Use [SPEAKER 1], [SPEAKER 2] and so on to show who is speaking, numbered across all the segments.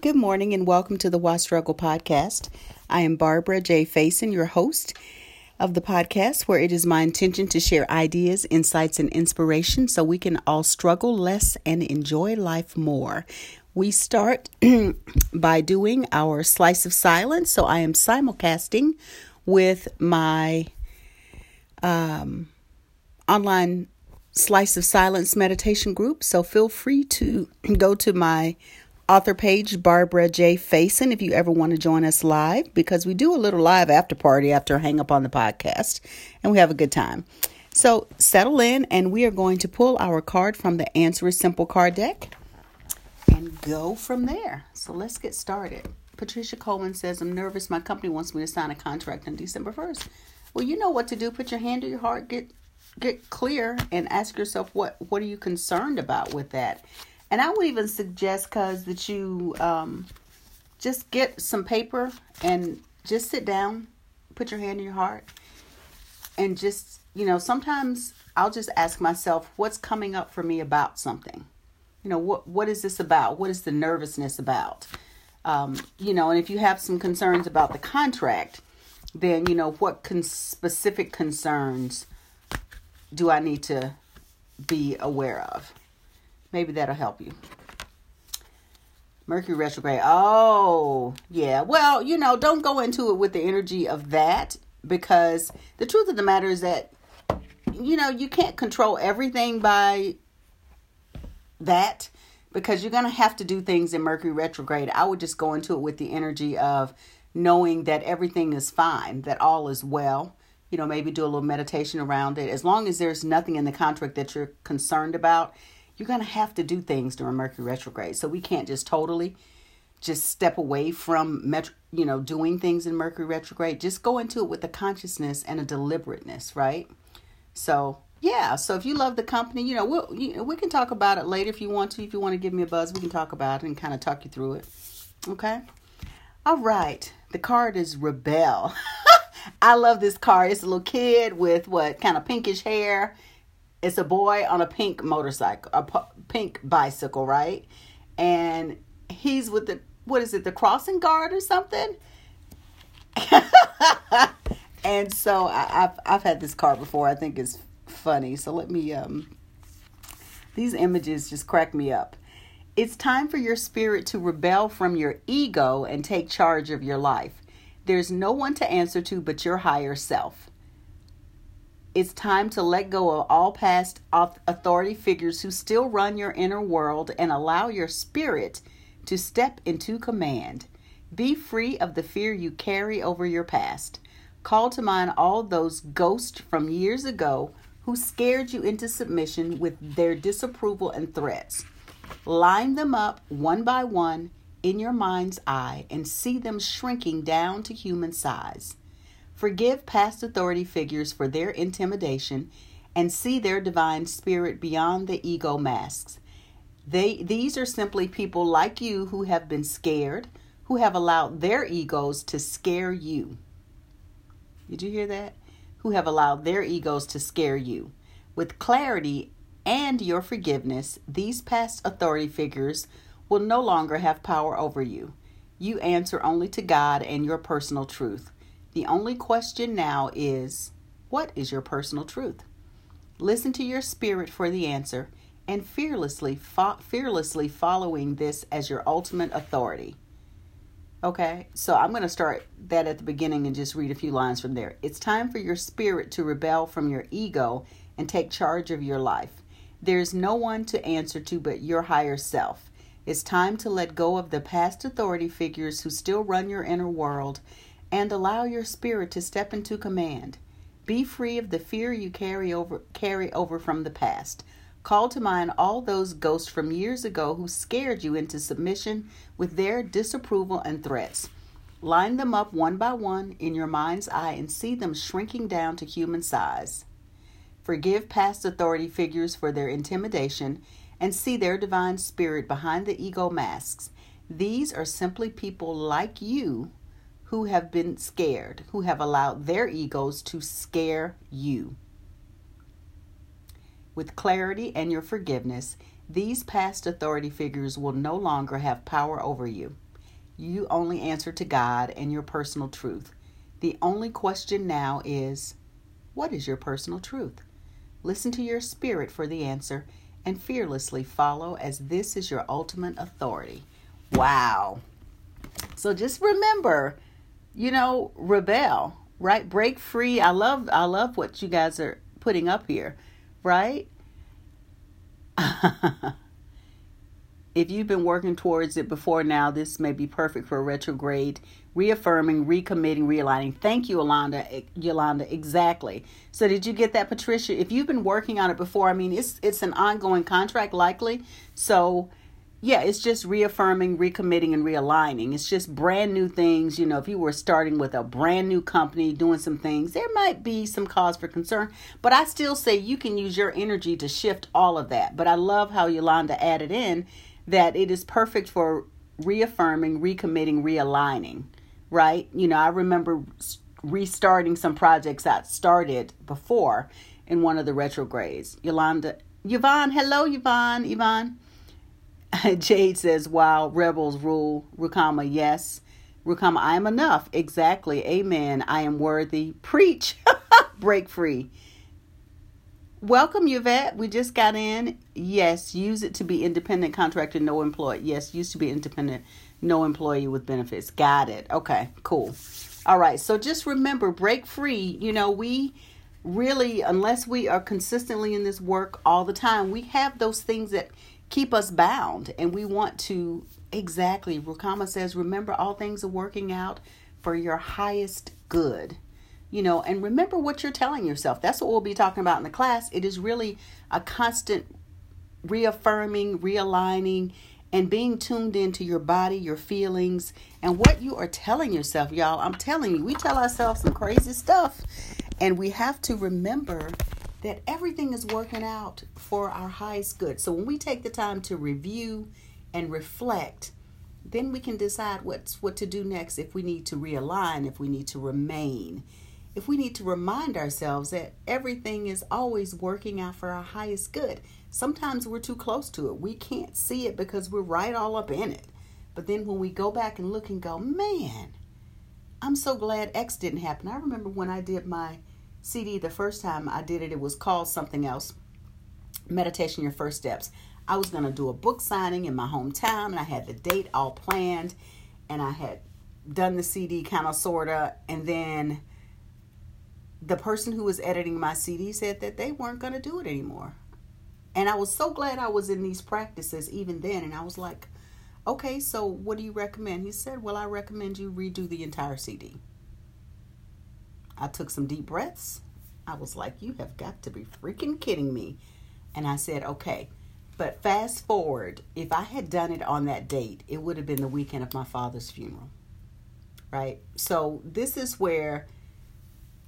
[SPEAKER 1] Good morning and welcome to the Why Struggle podcast. I am Barbara J. Faison, your host of the podcast, where it is my intention to share ideas, insights, and inspiration so we can all struggle less and enjoy life more. We start by doing our slice of silence. So I am simulcasting with my um, online slice of silence meditation group. So feel free to go to my author page, Barbara J. Faison, if you ever want to join us live, because we do a little live after party after hang up on the podcast, and we have a good time. So settle in, and we are going to pull our card from the Answer is Simple card deck and go from there. So let's get started. Patricia Coleman says, I'm nervous. My company wants me to sign a contract on December 1st. Well, you know what to do. Put your hand to your heart, get get clear and ask yourself what what are you concerned about with that and I would even suggest, cuz, that you um, just get some paper and just sit down, put your hand in your heart, and just, you know, sometimes I'll just ask myself, what's coming up for me about something? You know, what what is this about? What is the nervousness about? Um, you know, and if you have some concerns about the contract, then you know what con- specific concerns do I need to be aware of? Maybe that'll help you. Mercury retrograde. Oh, yeah. Well, you know, don't go into it with the energy of that because the truth of the matter is that, you know, you can't control everything by that because you're going to have to do things in Mercury retrograde. I would just go into it with the energy of knowing that everything is fine, that all is well. You know, maybe do a little meditation around it. As long as there's nothing in the contract that you're concerned about, you're going to have to do things during Mercury retrograde. So we can't just totally just step away from metro, you know doing things in Mercury retrograde. Just go into it with a consciousness and a deliberateness, right? So yeah, so if you love the company, you know we'll, you, we can talk about it later if you want to. If you want to give me a buzz, we can talk about it and kind of talk you through it. Okay. All right. The card is Rebel. I love this card. It's a little kid with what kind of pinkish hair it's a boy on a pink motorcycle, a p- pink bicycle, right? And he's with the what is it, the crossing guard or something? and so I, have I've had this car before. I think it's funny. So let me um. These images just crack me up. It's time for your spirit to rebel from your ego and take charge of your life. There's no one to answer to but your higher self. It's time to let go of all past authority figures who still run your inner world and allow your spirit to step into command. Be free of the fear you carry over your past. Call to mind all those ghosts from years ago who scared you into submission with their disapproval and threats. Line them up one by one in your mind's eye and see them shrinking down to human size. Forgive past authority figures for their intimidation and see their divine spirit beyond the ego masks. They, these are simply people like you who have been scared, who have allowed their egos to scare you. Did you hear that? Who have allowed their egos to scare you. With clarity and your forgiveness, these past authority figures will no longer have power over you. You answer only to God and your personal truth. The only question now is what is your personal truth? Listen to your spirit for the answer and fearlessly fo- fearlessly following this as your ultimate authority. Okay? So I'm going to start that at the beginning and just read a few lines from there. It's time for your spirit to rebel from your ego and take charge of your life. There's no one to answer to but your higher self. It's time to let go of the past authority figures who still run your inner world and allow your spirit to step into command. Be free of the fear you carry over carry over from the past. Call to mind all those ghosts from years ago who scared you into submission with their disapproval and threats. Line them up one by one in your mind's eye and see them shrinking down to human size. Forgive past authority figures for their intimidation and see their divine spirit behind the ego masks. These are simply people like you who have been scared, who have allowed their egos to scare you. With clarity and your forgiveness, these past authority figures will no longer have power over you. You only answer to God and your personal truth. The only question now is what is your personal truth? Listen to your spirit for the answer and fearlessly follow as this is your ultimate authority. Wow. So just remember, you know, rebel, right? Break free. I love I love what you guys are putting up here, right? if you've been working towards it before now, this may be perfect for a retrograde, reaffirming, recommitting, realigning. Thank you, Yolanda. Yolanda, exactly. So, did you get that, Patricia? If you've been working on it before, I mean, it's it's an ongoing contract, likely. So, yeah, it's just reaffirming, recommitting, and realigning. It's just brand new things. You know, if you were starting with a brand new company, doing some things, there might be some cause for concern. But I still say you can use your energy to shift all of that. But I love how Yolanda added in that it is perfect for reaffirming, recommitting, realigning, right? You know, I remember restarting some projects I started before in one of the retrogrades. Yolanda, Yvonne, hello, Yvonne, Yvonne. Jade says, while rebels rule, Rukama, yes. Rukama, I am enough. Exactly. Amen. I am worthy. Preach. Break free. Welcome, Yvette. We just got in. Yes, use it to be independent contractor, no employee. Yes, used to be independent, no employee with benefits. Got it. Okay, cool. All right, so just remember break free. You know, we really, unless we are consistently in this work all the time, we have those things that keep us bound. And we want to, exactly, Rukama says, remember all things are working out for your highest good. You know and remember what you're telling yourself. That's what we'll be talking about in the class. It is really a constant reaffirming realigning and being tuned into your body your feelings and what you are telling yourself y'all. I'm telling you we tell ourselves some crazy stuff and we have to remember that everything is working out for our highest good so when we take the time to review and reflect then we can decide what's what to do next if we need to realign if we need to remain if we need to remind ourselves that everything is always working out for our highest good. Sometimes we're too close to it. We can't see it because we're right all up in it. But then when we go back and look and go, man, I'm so glad X didn't happen. I remember when I did my CD the first time I did it, it was called something else Meditation Your First Steps. I was going to do a book signing in my hometown, and I had the date all planned, and I had done the CD kind of, sort of, and then the person who was editing my CD said that they weren't going to do it anymore. And I was so glad I was in these practices even then. And I was like, okay, so what do you recommend? He said, well, I recommend you redo the entire CD. I took some deep breaths. I was like, you have got to be freaking kidding me. And I said, okay. But fast forward, if I had done it on that date, it would have been the weekend of my father's funeral. Right? So this is where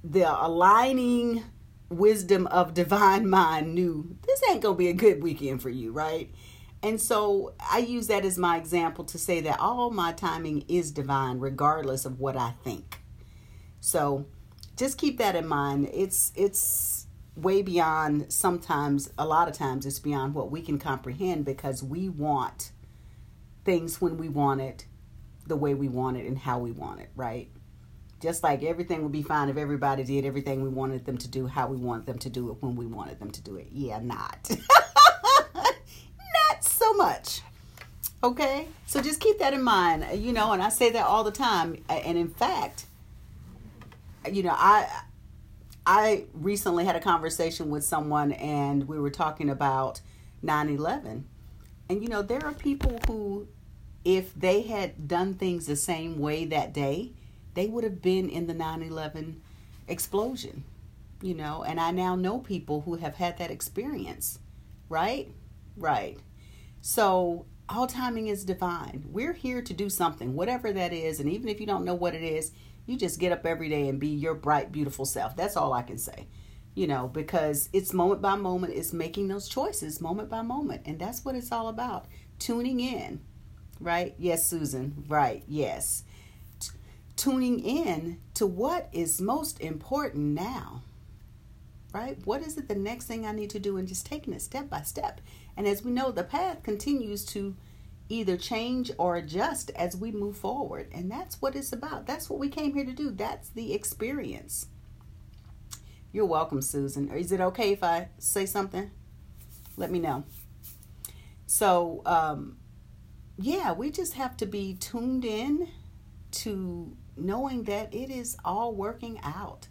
[SPEAKER 1] the aligning wisdom of divine mind knew this ain't gonna be a good weekend for you, right? And so I use that as my example to say that all my timing is divine, regardless of what I think. So just keep that in mind. It's it's way beyond sometimes a lot of times it's beyond what we can comprehend because we want things when we want it the way we want it and how we want it, right? Just like everything would be fine if everybody did everything we wanted them to do, how we wanted them to do it, when we wanted them to do it. Yeah, not. not so much. Okay? So just keep that in mind. You know, and I say that all the time. And in fact, you know, I I recently had a conversation with someone and we were talking about 9/11. And you know, there are people who if they had done things the same way that day, they would have been in the 9 11 explosion, you know. And I now know people who have had that experience, right? Right. So, all timing is divine. We're here to do something, whatever that is. And even if you don't know what it is, you just get up every day and be your bright, beautiful self. That's all I can say, you know, because it's moment by moment, it's making those choices moment by moment. And that's what it's all about tuning in, right? Yes, Susan, right, yes tuning in to what is most important now. Right? What is it the next thing I need to do and just taking it step by step. And as we know, the path continues to either change or adjust as we move forward. And that's what it's about. That's what we came here to do. That's the experience. You're welcome, Susan. Is it okay if I say something? Let me know. So, um, yeah, we just have to be tuned in to knowing that it is all working out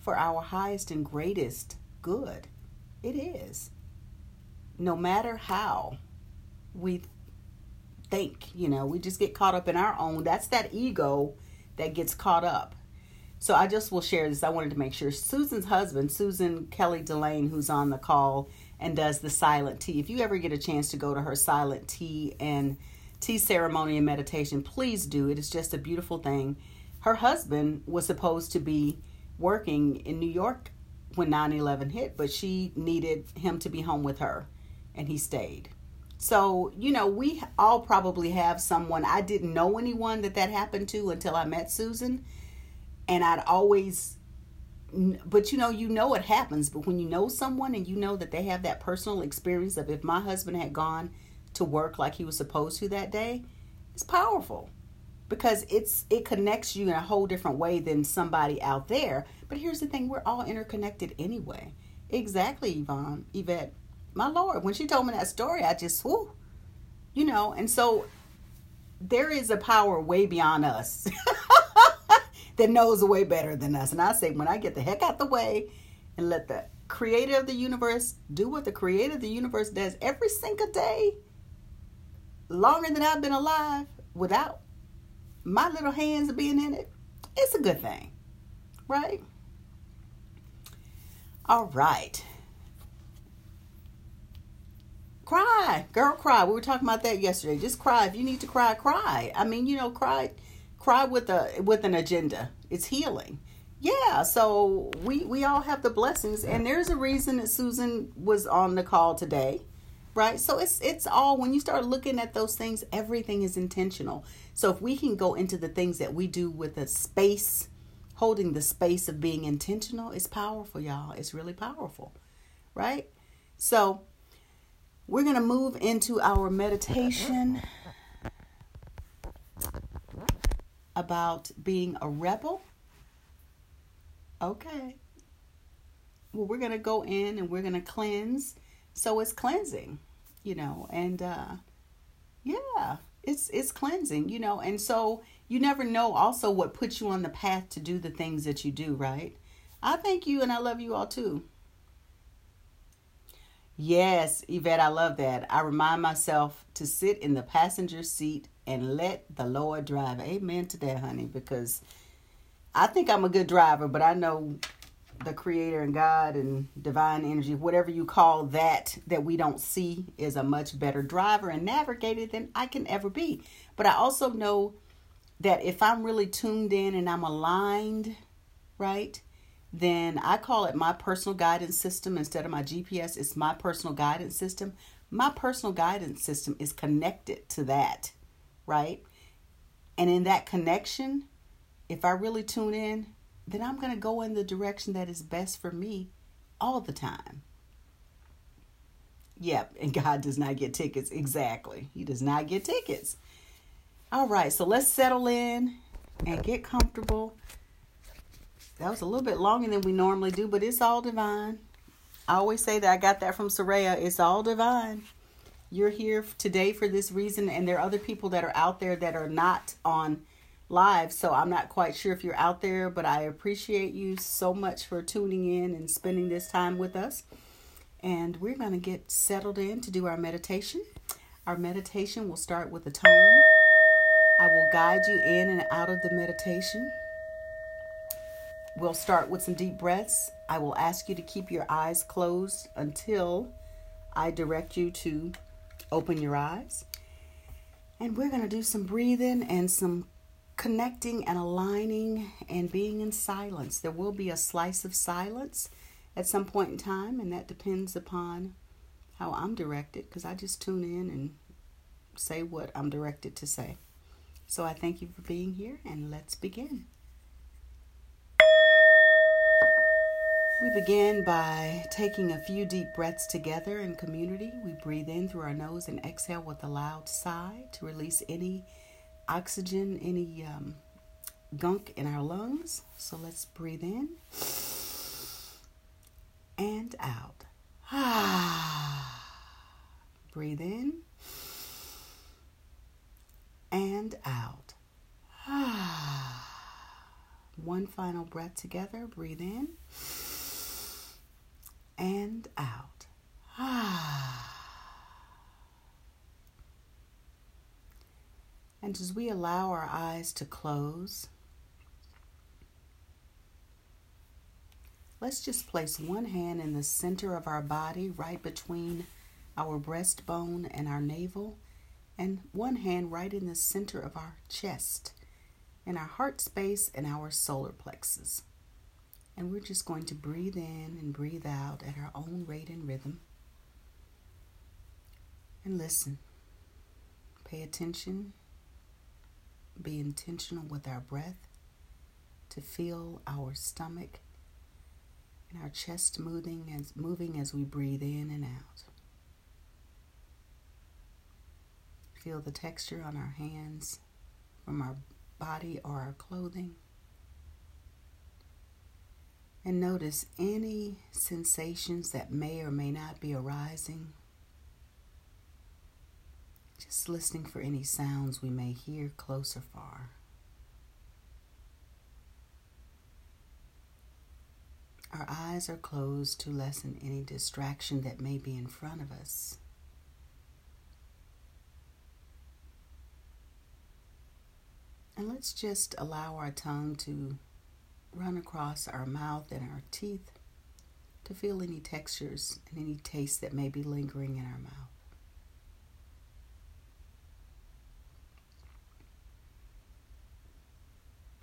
[SPEAKER 1] for our highest and greatest good. It is. No matter how we think, you know, we just get caught up in our own. That's that ego that gets caught up. So I just will share this. I wanted to make sure Susan's husband, Susan Kelly Delane, who's on the call and does the silent tea. If you ever get a chance to go to her silent tea and tea ceremony and meditation, please do. It is just a beautiful thing. Her husband was supposed to be working in New York when 9 11 hit, but she needed him to be home with her, and he stayed. So, you know, we all probably have someone. I didn't know anyone that that happened to until I met Susan. And I'd always, but you know, you know it happens. But when you know someone and you know that they have that personal experience of if my husband had gone to work like he was supposed to that day, it's powerful because it's it connects you in a whole different way than somebody out there. But here's the thing, we're all interconnected anyway. Exactly, Yvonne, Yvette. My Lord, when she told me that story, I just whoo, you know, and so there is a power way beyond us that knows way better than us. And I say, when I get the heck out the way and let the creator of the universe do what the creator of the universe does every single day, longer than I've been alive, without my little hands being in it, it's a good thing, right? All right. Cry, girl, cry. We were talking about that yesterday. Just cry. If you need to cry, cry. I mean, you know, cry, cry with a with an agenda. It's healing. Yeah. So we we all have the blessings, and there's a reason that Susan was on the call today right so it's it's all when you start looking at those things everything is intentional so if we can go into the things that we do with a space holding the space of being intentional it's powerful y'all it's really powerful right so we're going to move into our meditation about being a rebel okay well we're going to go in and we're going to cleanse so it's cleansing, you know, and uh, yeah, it's it's cleansing, you know, and so you never know also what puts you on the path to do the things that you do, right? I thank you and I love you all too. Yes, Yvette, I love that. I remind myself to sit in the passenger seat and let the Lord drive. Amen to that, honey, because I think I'm a good driver, but I know the creator and God and divine energy, whatever you call that, that we don't see, is a much better driver and navigator than I can ever be. But I also know that if I'm really tuned in and I'm aligned, right, then I call it my personal guidance system instead of my GPS. It's my personal guidance system. My personal guidance system is connected to that, right? And in that connection, if I really tune in, then I'm going to go in the direction that is best for me all the time. Yep, and God does not get tickets. Exactly. He does not get tickets. All right, so let's settle in and get comfortable. That was a little bit longer than we normally do, but it's all divine. I always say that I got that from Soraya. It's all divine. You're here today for this reason, and there are other people that are out there that are not on live. So I'm not quite sure if you're out there, but I appreciate you so much for tuning in and spending this time with us. And we're going to get settled in to do our meditation. Our meditation will start with a tone. I will guide you in and out of the meditation. We'll start with some deep breaths. I will ask you to keep your eyes closed until I direct you to open your eyes. And we're going to do some breathing and some connecting and aligning and being in silence. There will be a slice of silence at some point in time, and that depends upon how I'm directed because I just tune in and say what I'm directed to say. So I thank you for being here, and let's begin. We begin by taking a few deep breaths together in community. We breathe in through our nose and exhale with a loud sigh to release any oxygen, any um, gunk in our lungs. So let's breathe in and out. Ah. Breathe in and out. Ah. One final breath together. Breathe in and out. And as we allow our eyes to close, let's just place one hand in the center of our body, right between our breastbone and our navel, and one hand right in the center of our chest, in our heart space and our solar plexus. And we're just going to breathe in and breathe out at our own rate and rhythm. And listen. Pay attention. Be intentional with our breath to feel our stomach and our chest moving as, moving as we breathe in and out. Feel the texture on our hands from our body or our clothing and notice any sensations that may or may not be arising. Just listening for any sounds we may hear close or far. Our eyes are closed to lessen any distraction that may be in front of us. And let's just allow our tongue to run across our mouth and our teeth to feel any textures and any taste that may be lingering in our mouth.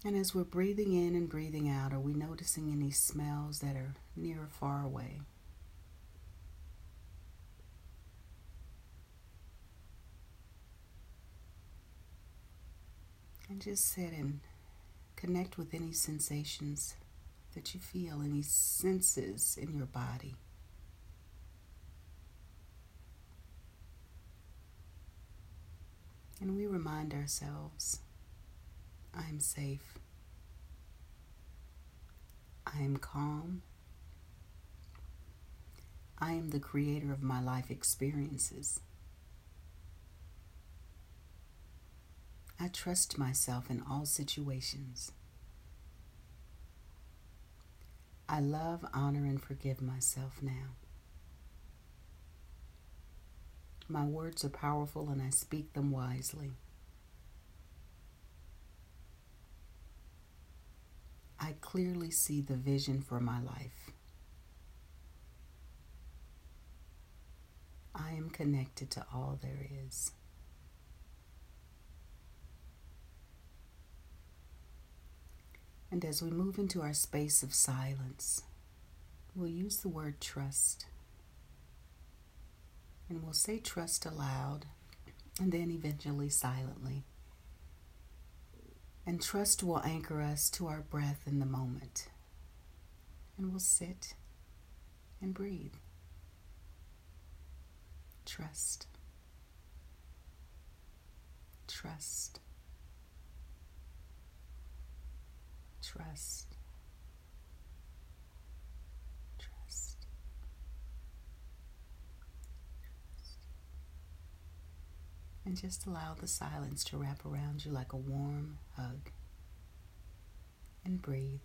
[SPEAKER 1] And as we're breathing in and breathing out, are we noticing any smells that are near or far away? And just sit and Connect with any sensations that you feel, any senses in your body. And we remind ourselves I am safe. I am calm. I am the creator of my life experiences. I trust myself in all situations. I love, honor, and forgive myself now. My words are powerful and I speak them wisely. I clearly see the vision for my life. I am connected to all there is. And as we move into our space of silence, we'll use the word trust. And we'll say trust aloud and then eventually silently. And trust will anchor us to our breath in the moment. And we'll sit and breathe. Trust. Trust. Trust. Trust. Trust. And just allow the silence to wrap around you like a warm hug. And breathe.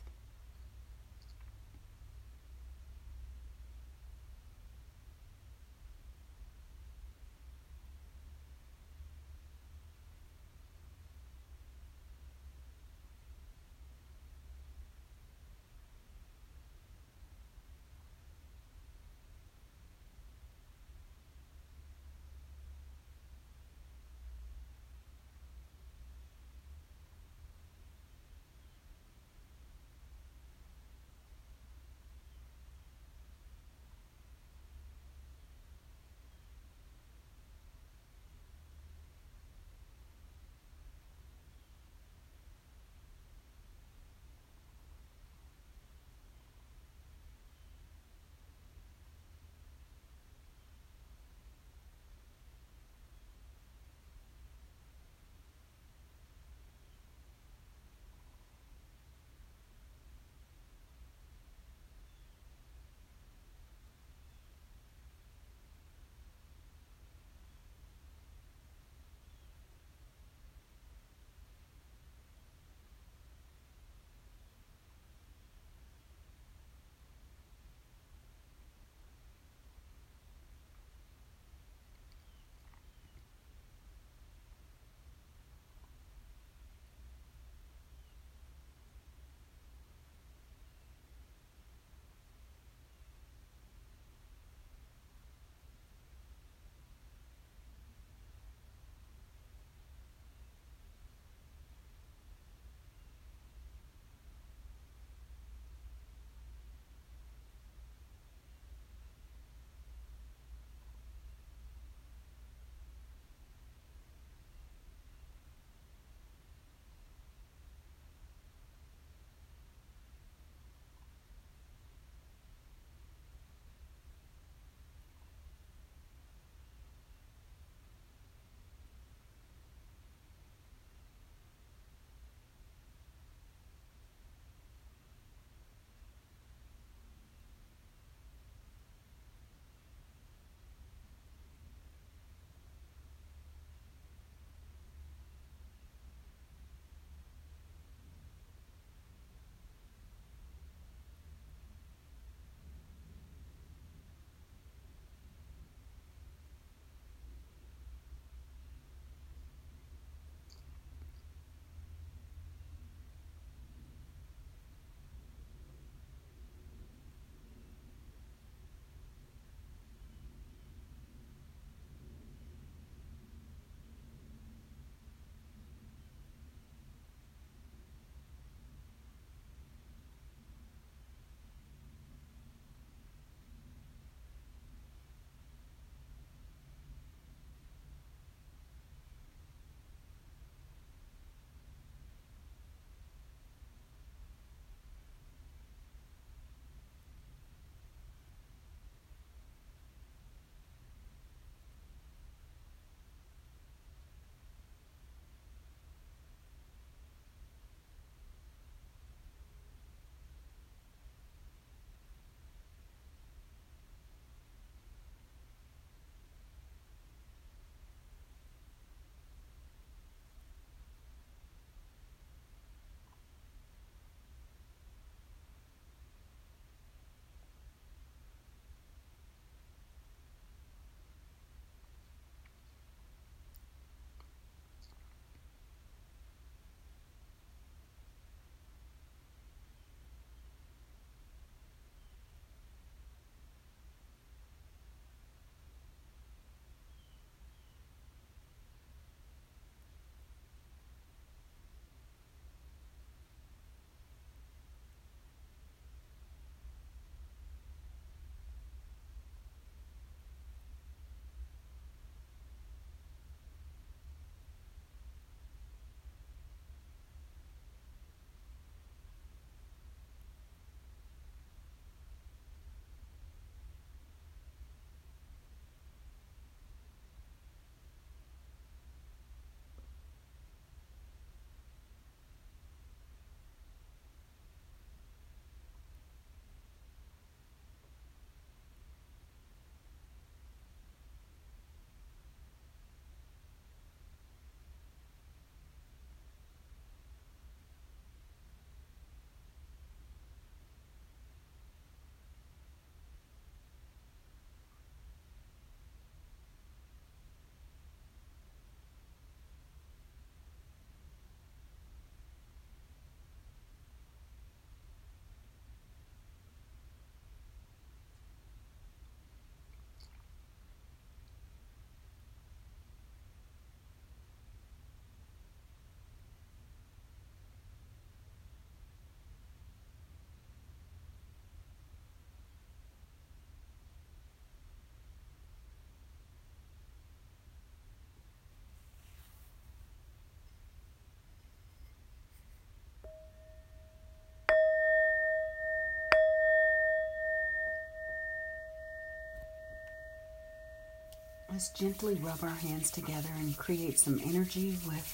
[SPEAKER 1] Just gently rub our hands together and create some energy with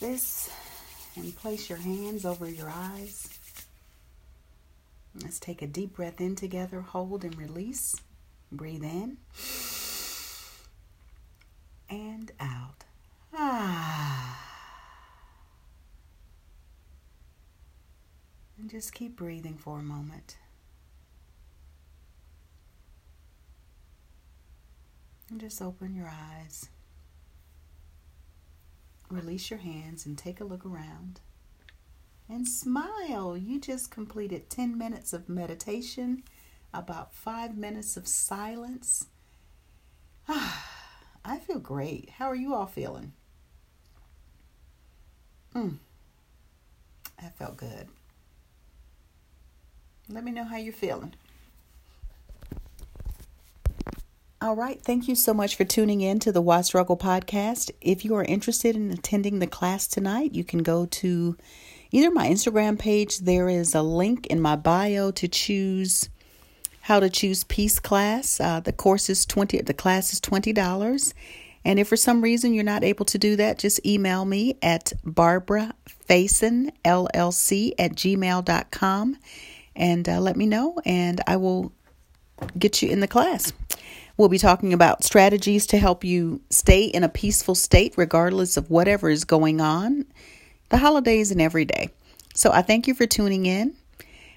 [SPEAKER 1] this. And place your hands over your eyes. Let's take a deep breath in together, hold and release. Breathe in and out. Ah. And just keep breathing for a moment. And just open your eyes. Release your hands and take a look around. And smile. You just completed 10 minutes of meditation, about five minutes of silence. Ah, I feel great. How are you all feeling? Mm, that felt good. Let me know how you're feeling. All right. Thank you so much for tuning in to the Why Struggle podcast. If you are interested in attending the class tonight, you can go to either my Instagram page. There is a link in my bio to choose how to choose peace class. Uh, the course is twenty. The class is twenty dollars. And if for some reason you're not able to do that, just email me at Barbara Faison LLC at gmail.com and uh, let me know, and I will get you in the class. We'll be talking about strategies to help you stay in a peaceful state regardless of whatever is going on, the holidays and every day. So I thank you for tuning in.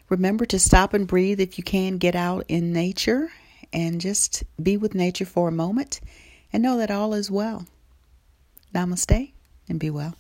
[SPEAKER 1] Remember to stop and breathe if you can get out in nature and just be with nature for a moment and know that all is well. Namaste and be well.